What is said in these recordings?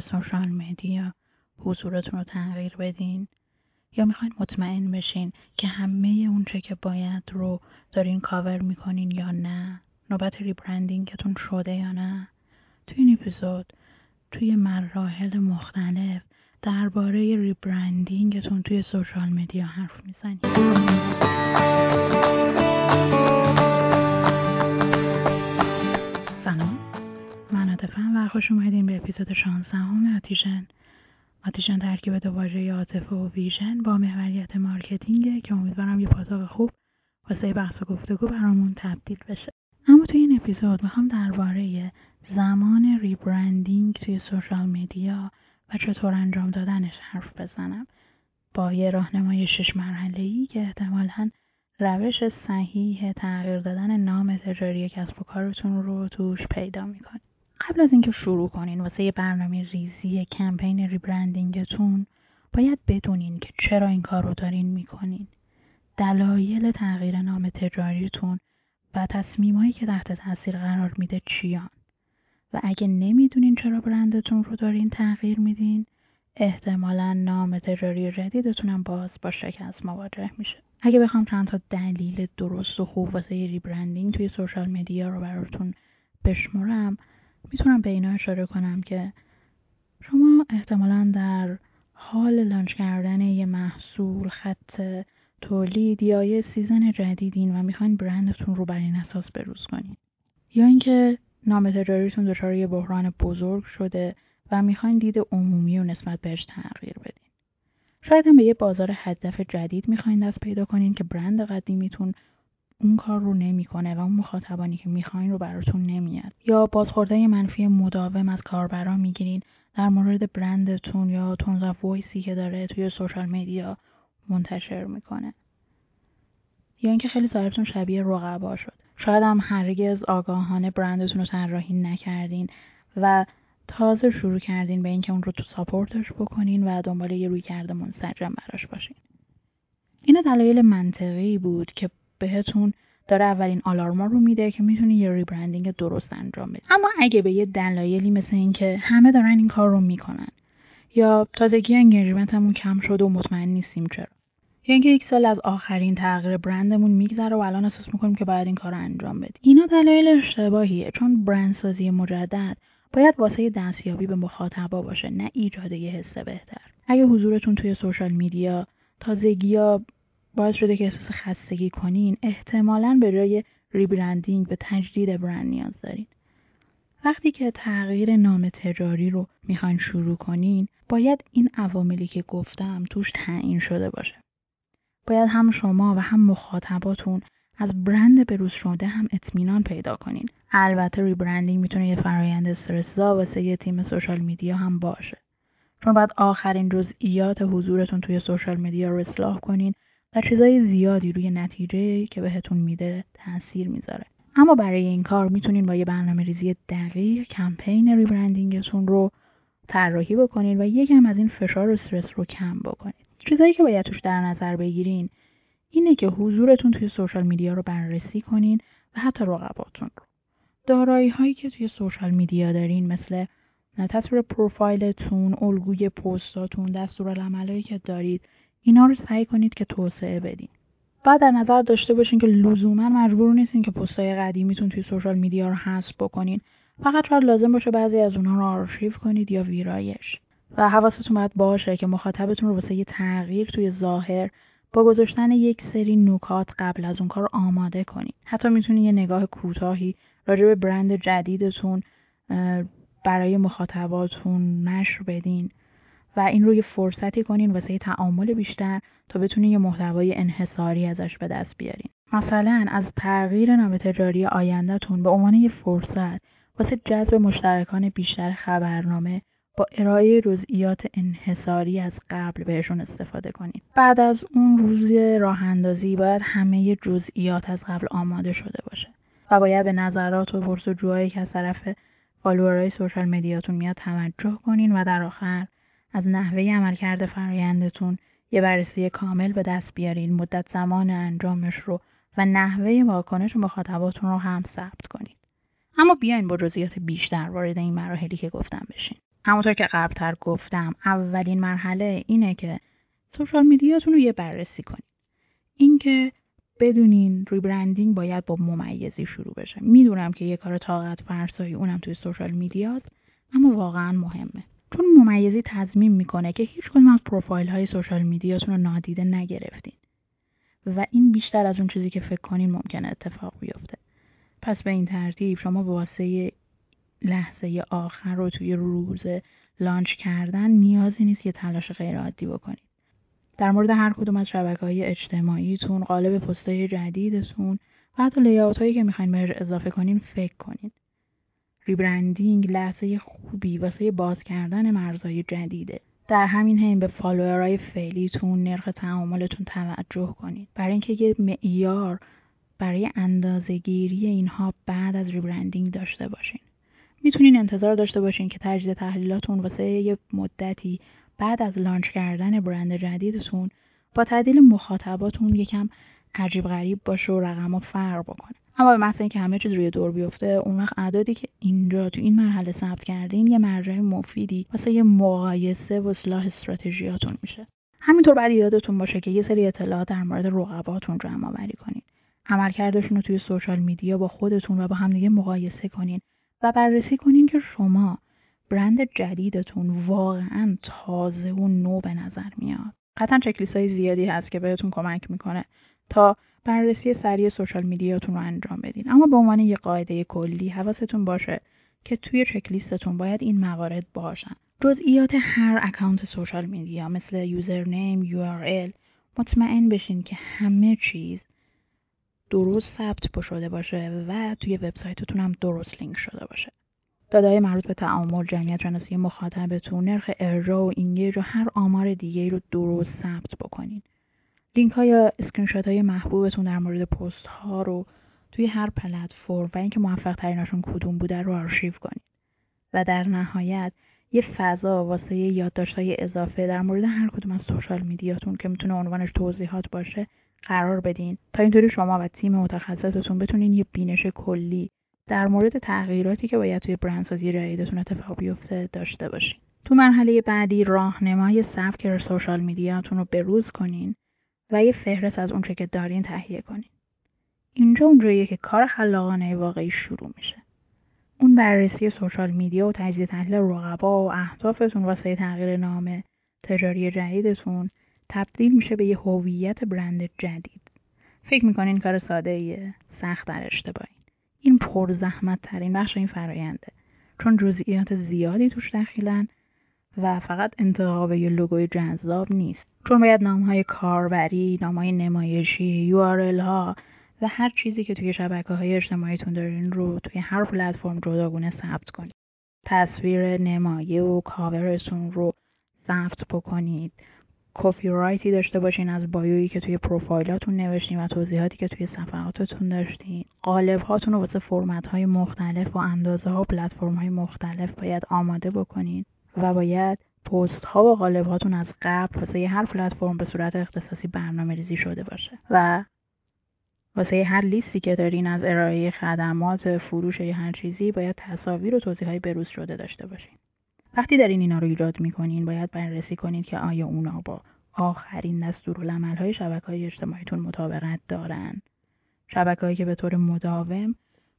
social media حضورتون رو تغییر بدین یا می‌خواین مطمئن بشین که همه اونچه که باید رو دارین کاور می‌کنین یا نه نوبت rebranding تون شده یا نه. توی این اپیزود توی مراحل مختلف درباره rebranding تون توی social media حرف می‌زنیم. خوش اومدین به اپیزود 16 همه آتیژن. آتیژن ترکیب دوباره عاطفه و vision با محوریت marketing ه که امیدوارم یه پاسخ خوب واسه بحث و گفتگو برامون تبدیل بشه. اما توی این اپیزود می‌خوام درباره زمان rebranding توی social media و چطور انجام دادنش حرف بزنم. با یه راهنمای شش مرحله ای که احتمالا روش صحیح تغییر دادن نام تجاری کسب و کارتون رو توش پیدا می‌کنید قبل از اینکه شروع کنین واسه برنامه ریزی کمپین rebranding تون باید بدونین که چرا این کار رو دارین می‌کنین. دلایل تغییر نام تجاریتون و تصمیمایی که تحت تاثیر قرار میده چیان؟ و اگه نمی‌دونین چرا برندتون رو دارین تغییر میدین احتمالا نام تجاری جدیدتونم باز با شکست مواجه میشه. اگه بخوام چند تا دلیل درست و خوب واسه rebranding توی social media رو براتون بشمرم می‌تونم به اینا اشاره کنم که شما احتمالا در حال launch کردن یه محصول خط تولید یا یه season جدیدین و می‌خواین برندتون رو بر این اساس بروز کنین یا اینکه نام تجاریتون دچار یه بحران بزرگ شده و می‌خواین دید عمومی رو نسبت بهش تغییر بدین. شاید هم به یه بازار هدف جدید می‌خواین دست پیدا کنین که برند قدیمیتون اون کار رو نمی‌کنه و اون مخاطبانی که می‌خواین رو براتون نمیاد. یا بازخورده منفی مداوم از کاربرا می‌گیرین در مورد برندتون یا تونز وایسی که داره توی سوشال میدیا منتشر می‌کنه. یا اینکه خیلی ظاهرتون شبیه رقبا شد. شاید هم هرگز آگاهانه برندتون رو طراحی نکردین و تازه شروع کردین به اینکه اون رو تو ساپورتش بکنین و دنبال یه روی کرده منسجم براش باشین. اینا دلایل منطقی بود که بهتون داره اولین آلارما رو میده که می‌تونی یه ریبرندینگ درست انجام بدین اما اگه به یه دلایلی مثل اینکه همه دارن این کار رو می‌کنن یا تازگی انگیجمنتمون کم شده و مطمئن نیستیم چرا. یا اینکه یک سال از آخرین تغییر برندمون میگذره و الان احساس می‌کنیم که باید این کار رو انجام بدیم. اینا دلایل اشتباهیه چون برندسازی مجدد باید واسه دستیابی به مخاطبا باشه نه ایجاد یه حس بهتر. اگه حضورتون توی social media تازگیا باعث شده که احساس خستگی کنین. احتمالا به جای rebranding به تجدید برند نیاز دارین. وقتی که تغییر نام تجاری رو می‌خواین شروع کنین باید این عواملی که گفتم توش تعیین شده باشه. باید هم شما و هم مخاطباتون از برند بروز شده هم اطمینان پیدا کنین. البته rebranding می‌تونه یه فرایند استرسزا واسه یه تیم social media هم باشه. چون باید آخرین جزئیات حضورتون توی social media رو اصلاح کنین چیزای زیادی روی نتیجه که بهتون میده تاثیر می‌ذاره. اما برای این کار می‌تونین با یه برنامه ریزی دقیق کمپین rebranding تون رو طراحی بکنین و یکم از این فشار و استرس رو کم بکنین. چیزایی که باید توش در نظر بگیرین اینه که حضورتون توی social media رو بررسی کنین و حتی رقباتون رو. دارایی هایی که توی social media دارین مثل تصویر پروفایلتون، الگوی پستاتون، دستورالعملهایی که دارید اینا رو سعی کنید که توسعه بدین. بعد در نظر داشته باشین که لزوما مجبور نیستین که پستای قدیمیتون توی سوشال میدیا رو حذف بکنین. فقط شاید لازم باشه بعضی از اونها رو آرشیو کنید یا ویرایش. و حواستون باید باشه که مخاطبتون رو واسه یه تغییر توی ظاهر با گذاشتن یک سری نکات قبل از اون کار آماده کنید. حتی می‌تونید یه نگاه کوتاهی راجع به برند جدیدتون برای مخاطباتون نشر بدین و این رو یه فرصتی کنین واسه تعامل بیشتر تا بتونین یه محتوای انحصاری ازش به دست بیارین. مثلا از تغییر نام تجاری آیندهتون به عنوان یه فرصت واسه جذب مشترکان بیشتر خبرنامه با ارائه جزئیات انحصاری از قبل بهشون استفاده کنید. بعد از اون روز راه اندازی باید همه جزئیات از قبل آماده شده باشه و باید به نظرات و پرسجوهایی که از طرف فالوورهای سوشال مدیاتون میاد توجه کنین و در آخر از نحوه عملکرد فرایندتون یه بررسی کامل به دست بیارین مدت زمان انجامش رو و نحوه واکنش مخاطباتون رو هم ثبت کنید. اما بیاین با جزئیات بیشتر وارد این مراحلی که گفتم بشین. همونطور که قبلتر گفتم اولین مرحله اینه که سوشال میدیاتون رو یه بررسی کنید اینکه بدونین rebranding باید با ممیزی شروع بشه می‌دونم که یه کار طاقت فرسایی اونم توی social media ست اما واقعا مهمه چون ممیزی تضمین می‌کنه که هیچ کدوم از پروفایل های social media تون رو نادیده نگرفتین. و این بیشتر از اون چیزی که فکر کنین ممکنه اتفاق بیفته. پس به این ترتیب شما واسه لحظه آخر رو توی روز launch کردن نیازی نیست یه تلاش غیرعادی بکنید در مورد هر کدوم از شبکه های اجتماعیتون قالب پستای جدیدتون و حتی layout هایی که می‌خواین بهش اضافه کنین فکر کنید rebranding لحظه خوبی واسه باز کردن مرزهای جدیده. در همین حین به follower های فعلیتون نرخ تعاملتون توجه کنید. برای اینکه یه معیار برای اندازهگیری اینها بعد از rebranding داشته باشین. می‌تونین انتظار داشته باشین که تجدید تحلیلاتون واسه یه مدتی بعد از لانچ کردن برند جدیدتون با تعدیل مخاطباتون یکم عجیب غریب باشه و رقم فرق بکنه. اما به محض اینکه همه چیز روی دور بیفته اون وقت اعدادی که اینجا تو این مرحله ثبت کردین یه مرجع مفیدی واسه یه مقایسه و اصلاح استراتژیاتون میشه. همینطور بعد یادتون باشه که یه سری اطلاعات در مورد رقباتون جمع آوری کنین. عملکردشون رو توی سوشال میدیا با خودتون و با همدیگه مقایسه کنین و بررسی کنین که شما برند جدیدتون واقعا تازه و نو به نظر میاد. قطعا چکلیست های زیادی هست که بهتون کمک می‌کنه. تا بررسی سریع سوشال میدیاتون رو انجام بدین. اما به عنوان یه قاعده کلی حواستون باشه که توی چکلیستتون باید این موارد باشن. جزئیات هر اکانت سوشال میدیا مثل یوزرنیم URL مطمئن بشین که همه چیز درست ثبت شده باشه و توی وبسایتتون هم درست لینک شده باشه. داده‌ای مربوط به تعامل جمعیت شناسی مخاطبتون نرخ ارجاع و engage و هر آمار دیگه رو درست ثبت بکنین. لینک ها یا اسکرینشات های محبوبتون در مورد پست ها رو توی هر پلتفرم و اینکه موفق تریناشون کدوم بوده رو آرشیو کنید. و در نهایت یه فضا واسه یادداشت های اضافه در مورد هر کدوم از social media تون که می‌تونه عنوانش توضیحات باشه قرار بدین. تا اینطوری شما و تیم متخصصتون بتونین یه بینش کلی در مورد تغییراتی که باید توی برندسازی جدیدتون اتفاق بیفته داشته باشین. تو مرحله بعدی راهنمای سبک سوشال میدیاتون رو بروز کنین و یه فهرست از اونچه که دارین تهیه کنین. اینجا اونجاییه که کار خلاقانه واقعی شروع میشه. اون بررسی سوشال میدیا و تجزیه تحلیل رقبا و اهدافتون واسه تغییر نام تجاری جدیدتون تبدیل میشه به یه هویت برند جدید. فکر می‌کنین کار ساده ایه سخت در اشتباهی این پر زحمت ترین بخش این فراینده چون جزئیات زیادی توش دخیلن و فقط انتخاب یه لوگوی جذاب نیست. چون باید نامهای کاربری، نامهای نمایشی، URL ها و هر چیزی که توی شبکه های اجتماعیتون دارین رو توی هر پلتفرم جداگونه ثبت کنید. تصویر نمایه و کاورتون رو ثبت بکنید. کپی رایتی داشته باشین از bio یی که توی پروفایلاتون نوشتین و توضیحاتی که توی صفحاتتون داشتین قالب هاتون رو واسه فرمت های مختلف و اندازه ها و پلتفرم های مختلف باید آماده بکنین و باید پست ها و قالب هاتون از قبل واسه هر پلتفرم به صورت اختصاصی برنامه ریزی شده باشه و واسه هر لیستی که دارین از ارائه خدمات فروش یا هر چیزی باید تصاویر و توضیح های بروز شده داشته باشین. وقتی دارین اینا رو ایجاد می‌کنین باید بررسی کنید که آیا اونا با آخرین دستورالعمل های شبکه های اجتماعیتون مطابقت دارن. شبکه هایی که به طور مداوم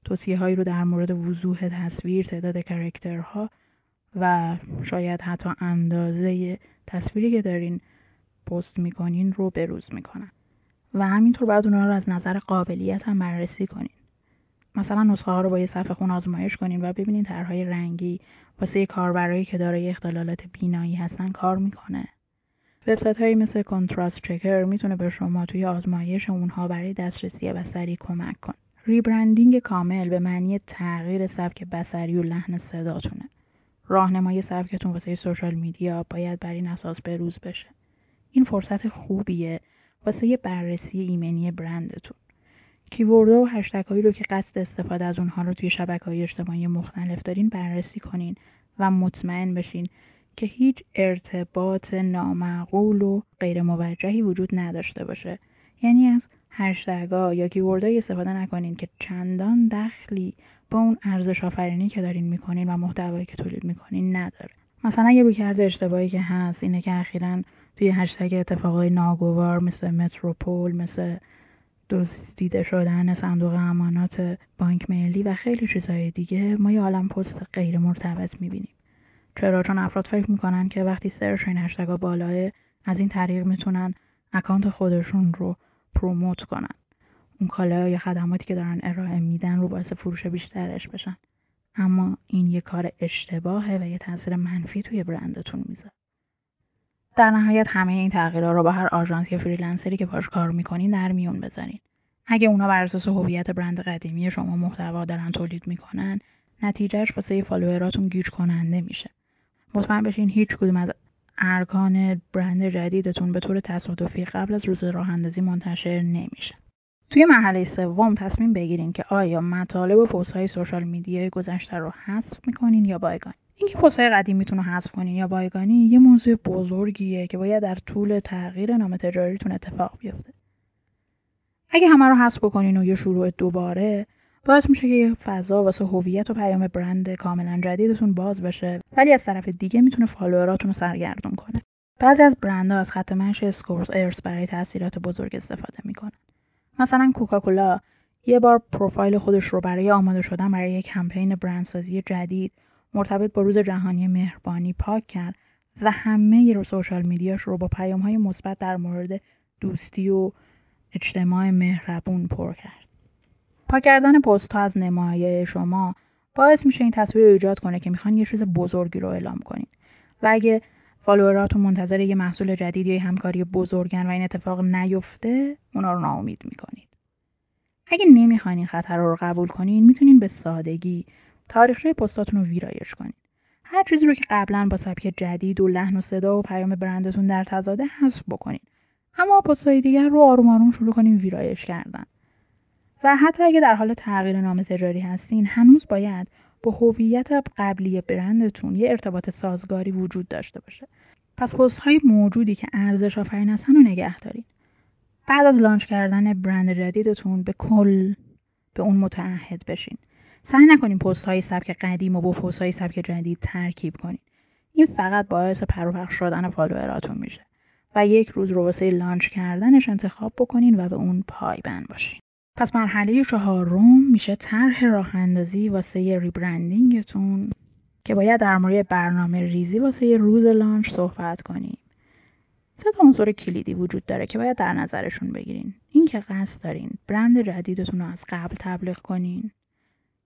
توصیه هایی رو در مورد وضوح تصویر تعداد کرکترها و شاید حتی اندازه تصویری که دارین پست می‌کنین رو بروز می‌کنن. و همینطور باید اونها رو از نظر قابلیت هم بررسی کنین. مثلا نسخه ها رو با یه صفحه خون آزمایش کنین و ببینین طرحهای رنگی واسه کاربرایی که دارای اختلالات بینایی هستن کار می‌کنه. وبسایت هایی مثل کنتراست چکر می‌تونه به شما توی آزمایش اونها برای دسترسی بصری کمک کنه. ریبرندینگ کامل به معنی تغییر سبک بصری و لحن صداتونه. راهنمای سبکتون واسه سوشال میدیا باید بر این اساس بروز بشه. این فرصت خوبیه واسه بررسی ایمنی برندتون. کیوردها و هشتگ هایی رو که قصد استفاده از اونها رو توی شبکه های اجتماعی مختلف دارین بررسی کنین و مطمئن بشین که هیچ ارتباط نامعقول و غیر موجهی وجود نداشته باشه. یعنی از هشتگا یا کیوردهایی استفاده نکنین که چندان دخلی با اون ارزش آفرینی که دارین می‌کنین و محتوایی که تولید می‌کنین نداره. مثلا یه رویکرد اشتباهی که هست اینه که اخیرا توی هشتگ اتفاقای ناگوار مثل متروپول مثل دزدیده شدن صندوق امانات بانک ملی و خیلی چیزهای دیگه ما یه عالم پست غیر مرتبط می‌بینیم. چرا؟ چون افراد فکر می‌کنن که وقتی search این هشتگا بالاه از این طریق می‌تونن اکانت خودشون رو promote کنن. اون کالا یا خدماتی که دارن ارائه میدن رو باعث فروش بیشترش بشن. اما این یه کار اشتباهه و یه تاثیر منفی توی برندتون می‌ذاره. در نهایت همه این تغییرها رو با هر آژانس یا freelancer ی که باش کار می‌کنین در میون بذارین. اگه اونا بر اساس هویت برند قدیمی شما محتوا دارن تولید می‌کنن نتیجهش واسه follower اتون گیج کننده میشه. مطمئن بشین هیچ کدوم از ارکان برند جدیدتون به طور تصادفی قبل از روز راه اندازی منتشر نمیشه. توی مرحله سوم تصمیم بگیرین که آیا مطالب و پست های social media ی گذشته رو حذف می‌کنین یا بایگانی اینکه پست های قدیمیتون رو حذف کنین یا بایگانی یه موضوع بزرگیه که باید در طول تغییر نام تجاریتون اتفاق بیفته. اگه همه رو حذف بکنین و یه شروع دوباره باعث میشه که فضا واسه هویت و پیام برند کاملا جدیدتون باز بشه ولی از طرف دیگه می‌تونه فالووراتون رو سرگردون کنه بعضی از برندها از خط منش اسکورز ارس برای تاثیرات بزرگ استفاده می‌کنن مثلا کوکاکولا یه بار پروفایل خودش رو برای آماده شدن برای یک کمپین برندسازی جدید مرتبط با روز جهانی مهربانی پاک کرد و همه رو سوشال میدیاش رو با پیام های مثبت در مورد دوستی و اجتماع مهربون پر کرد. پاک کردن پست از نمایه شما باعث میشه این تصویر رو ایجاد کنه که می‌خوان یه چیز بزرگی رو اعلام کنید و اگه فالووراتون منتظر یه محصول جدید یا همکاری بزرگن و این اتفاق نیفته اونا رو ناامید می‌کنید. اگه نمی‌خواین این خطر رو قبول کنین می‌تونین به سادگی تاریخچه پستاتون رو ویرایش کنین. هر چیزی رو که قبلا با سبک جدید و لحن و صدا و پیام برندتون در تضاده حذف بکنین. اما پستهای دیگر رو آروم آروم شروع کنین ویرایش کردن. و حتی اگه در حال تغییر نام تجاری هستین هنوز باید با هویت قبلی برندتون یه ارتباط سازگاری وجود داشته باشه. پس پست های موجودی که ارزش آفرین هستن رو نگه دارین. بعد از لانچ کردن برند جدیدتون به کل به اون متعهد بشین. سعی نکنین پست های سبک قدیم و با پست های سبک جدید ترکیب کنین. این فقط باعث پرو پخش شدن follower اتون میشه. و یک روز رو واسه launch کردنش انتخاب بکنین و به اون پایبند باشین. پس مرحله چهارم میشه طرح راه اندازی واسه rebranding تون که باید در مورد برنامه ریزی واسه روز launch صحبت کنیم. سه تا عنصر کلیدی وجود داره که باید در نظرشون بگیرین. این که قصد دارین برند جدیدتون رو از قبل تبلیغ کنین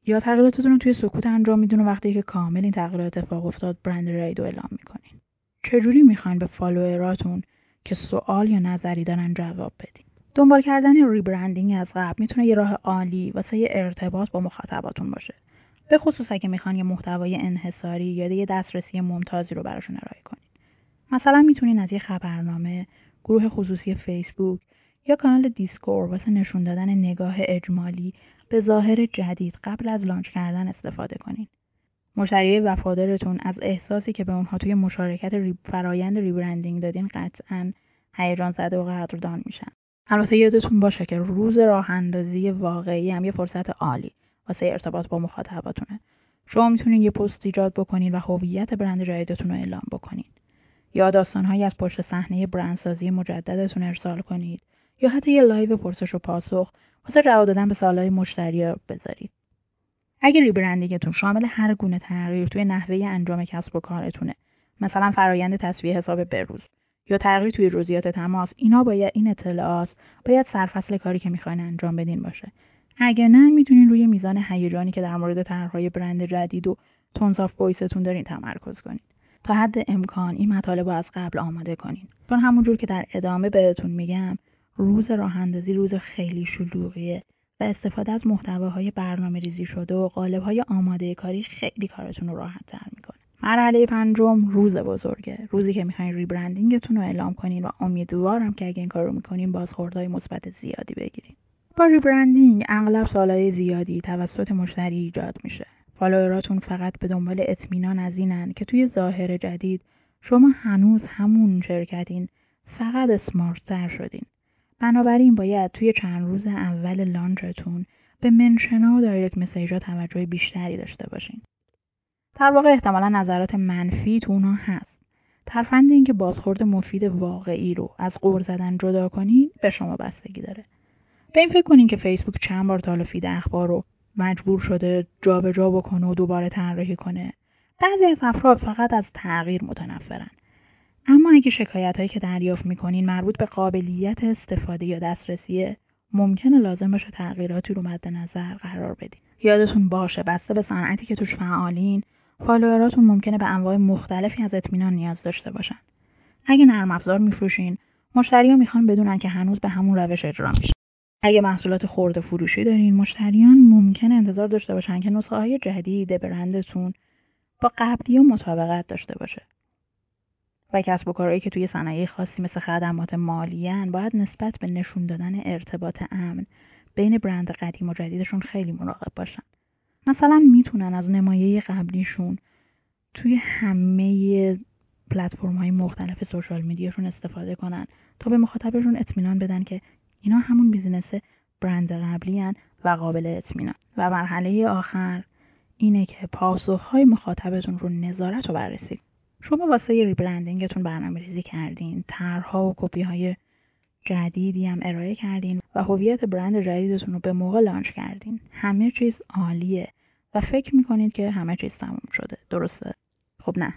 یا تغییراتتون رو توی سکوت انجام میدین و وقتی که کامل این تغییرات اتفاق افتاد برند جدید رو اعلام می‌کنین. چجوری می‌خواین به follower اتون که سوال یا نظری دارن جواب بدین؟ دنبال کردن rebranding از قبل می‌تونه یه راه عالی واسه ارتباط با مخاطباتون باشه. به خصوص اگه می‌خوان یه محتوای انحصاری یا یه دسترسی ممتازی رو براشون ارائه کنین. مثلا می‌تونین از یه خبرنامه، گروه خصوصی فیسبوک یا کانال دیسکورد واسه نشون دادن نگاه اجمالی به ظاهر جدید قبل از launch کردن استفاده کنین. مشتری وفادارتون از احساسی که به اونها توی مشارکت re... فرایند rebranding دادین قطعا هیجان زده و قدردان میشن. البته یادتون باشه که روز راه اندازی واقعی هم یه فرصت عالی واسه ارتباط با مخاطباتونه. شما می‌تونید یه پست ایجاد بکنید و هویت برند جدیدتون رو اعلام بکنید. یا داستانهایی از پشت صحنه برندسازی مجددتون ارسال کنید. یا حتی یه live پرسش و پاسخ واسه جواب دادن به سوالهای مشتری بذارید. اگر rebranding تون شامل هر گونه تغییر توی نحوه انجام کسب و کارتونه مثلا فرایند تسویه حساب بروز یا تغییر توی جزئیات تماس اینا باید این اطلاعات باید سرفصل کاری که می‌خواین انجام بدین باشه. اگر نه می‌تونین روی میزان هیجانی که در مورد طرحهای برند جدید و تونز آف وایستون دارین تمرکز کنین. تا حد امکان این مطالب رو از قبل آماده کنین. چون همونجور که در ادامه بهتون میگم روز راه اندازی روز خیلی شلوغیه و استفاده از محتواهای برنامه ریزی شده و قالبهای آماده کاری خیلی کارتون رو راحت تر می‌کنه مرحله پنجم روز بزرگه. روزی که می‌خواین rebranding تون رو اعلام کنین و امیدوارم که اگه این کار رو می‌کنین بازخوردهای مثبت زیادی بگیرین. با rebranding اغلب سوالهای زیادی توسط مشتری ایجاد میشه. فالووراتون فقط به دنبال اطمینان از اینن که توی ظاهر جدید شما هنوز همون شرکتین فقط اسمارت تر شدین. بنابراین باید توی چند روز اول لانچتون به منشنا و دایرکت مسیجا توجه بیشتری داشته باشین. در واقع احتمالا نظرات منفی تو اونها هست. ترفند اینکه بازخورد مفید واقعی رو از قور زدن جدا کنین به شما بستگی داره. به این فکر کنین که فیسبوک چند بار feed اخبار رو مجبور شده جابجا جا بکنه و دوباره طراحی کنه. بعضی از افراد فقط از تغییر متنفرن. اما اگه شکایت هایی که دریافت می‌کنین مربوط به قابلیت استفاده یا دسترسیه ممکنه لازم باشه تغییراتی رو مد نظر قرار بدین. یادتون باشه بسته به صنعتی که توش فعالین follower اتون ممکنه به انواع مختلفی از اطمینان نیاز داشته باشن. اگه نرم افزار میفروشین مشتریان می‌خوان بدونن که هنوز به همون روش اجرا میشه. اگه محصولات خورده فروشی دارین مشتریان ممکنه انتظار داشته باشن که نسخه های جدید برندتون با قبلی و مطابقت داشته باشه. و کسب و کارهایی که توی صنایع خاصی مثل خدمات مالیان باید نسبت به نشون دادن ارتباط امن بین برند قدیم و جدیدشون خیلی مراقب باشن. مثلا می‌تونن از نمایه قبلیشون توی همه پلتفرم های مختلف social media شون استفاده کنن تا به مخاطبشون اطمینان بدن که اینا همون business برند قبلی و قابل اطمینان. و مرحله آخر اینه که پاسخهای مخاطبتون رو نظارت و بررسی شما واسه rebranding تون برنامه ریزی کردین طرحها و کپی های جدیدی هم ارائه کردین و هویت برند جدیدتون رو به موقع launch کردین. همه چیز عالیه و فکر می‌کنید که همه چیز تموم شده. درسته؟ خب نه.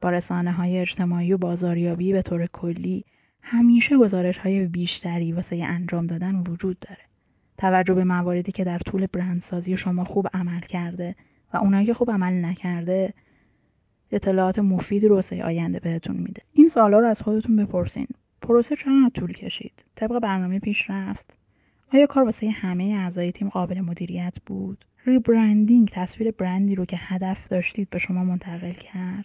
با رسانه های اجتماعی و بازاریابی به طور کلی همیشه گزارش های بیشتری واسه انجام دادن وجود داره. توجه به مواردی که در طول برندسازی شما خوب عمل کرده و اونایی که خوب عمل نکرده اطلاعات مفیدی رو واسه آینده بهتون میده. این سوالا رو از خودتون بپرسین. پروسه چقدر طول کشید؟ طبق برنامه پیش رفت. آیا کار واسه همه اعضای تیم قابل مدیریت بود؟ rebranding تصویر برندی رو که هدف داشتید به شما منتقل کرد؟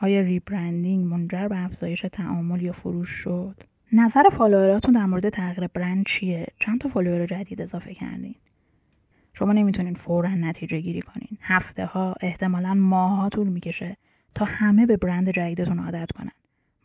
آیا rebranding منجر به افزایش تعامل یا فروش شد؟ نظر follower اتون در مورد تغییر برند چیه؟ چند تا follower جدید اضافه کردین؟ شما نمی‌تونین فورا نتیجه گیری کنین. هفته ها احتمالا ماه ها طول می‌کشه تا همه به برند جدیدتون عادت کنن.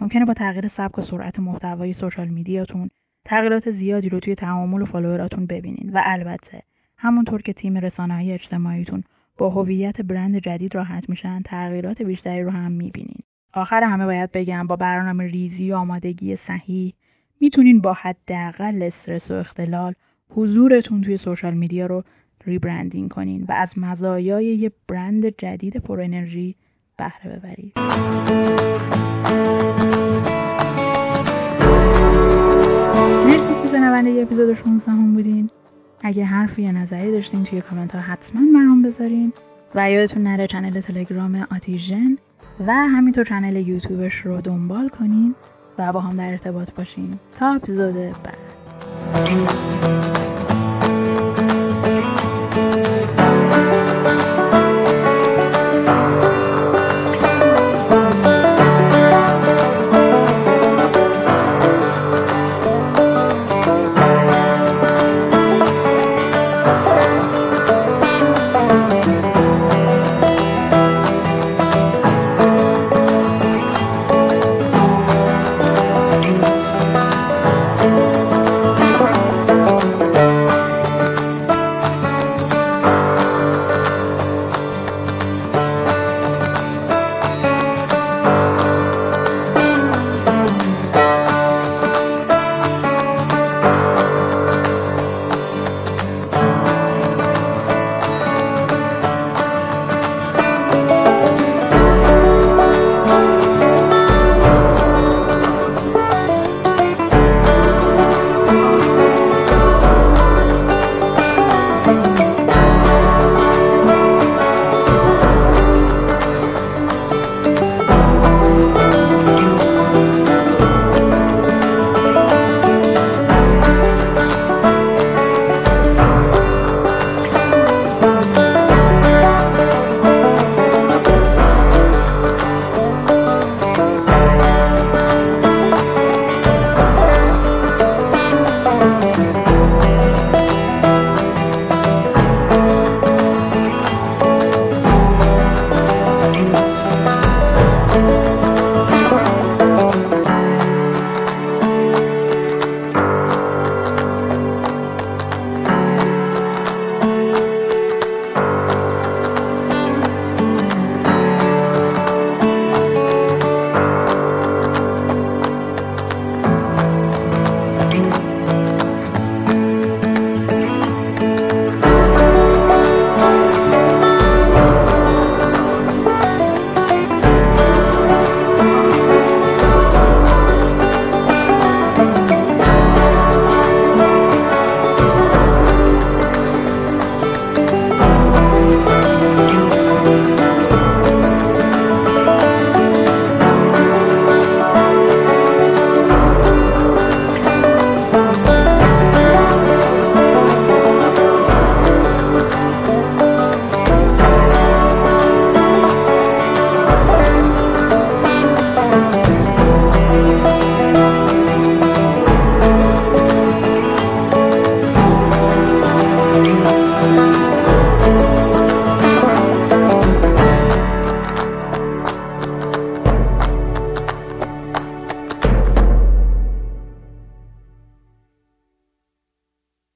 ممکنه با تغییر سبک و سرعت محتوای social media تون تغییرات زیادی رو توی تعامل و follower اتون ببینین. و البته همونطور که تیم رسانه های اجتماعیتون با هویت برند جدید راحت میشن تغییرات بیشتری رو هم می‌بینین. آخر همه باید بگم با برنامه ریزی و آمادگی صحیح می‌تونین با حداقل استرس و اختلال حضورتون توی social media رو rebranding کنین و از مزایای یه برند جدید پر انرژی بهره ببرید. حرفی یا نظری داشتین توی کامنت ها حتما برام بذارین و یادتون نره چنل تلگرام آتیژن و همینطور چنل یوتیوبش رو دنبال کنین و با هم در ارتباط باشین. تا اپیزود بعد.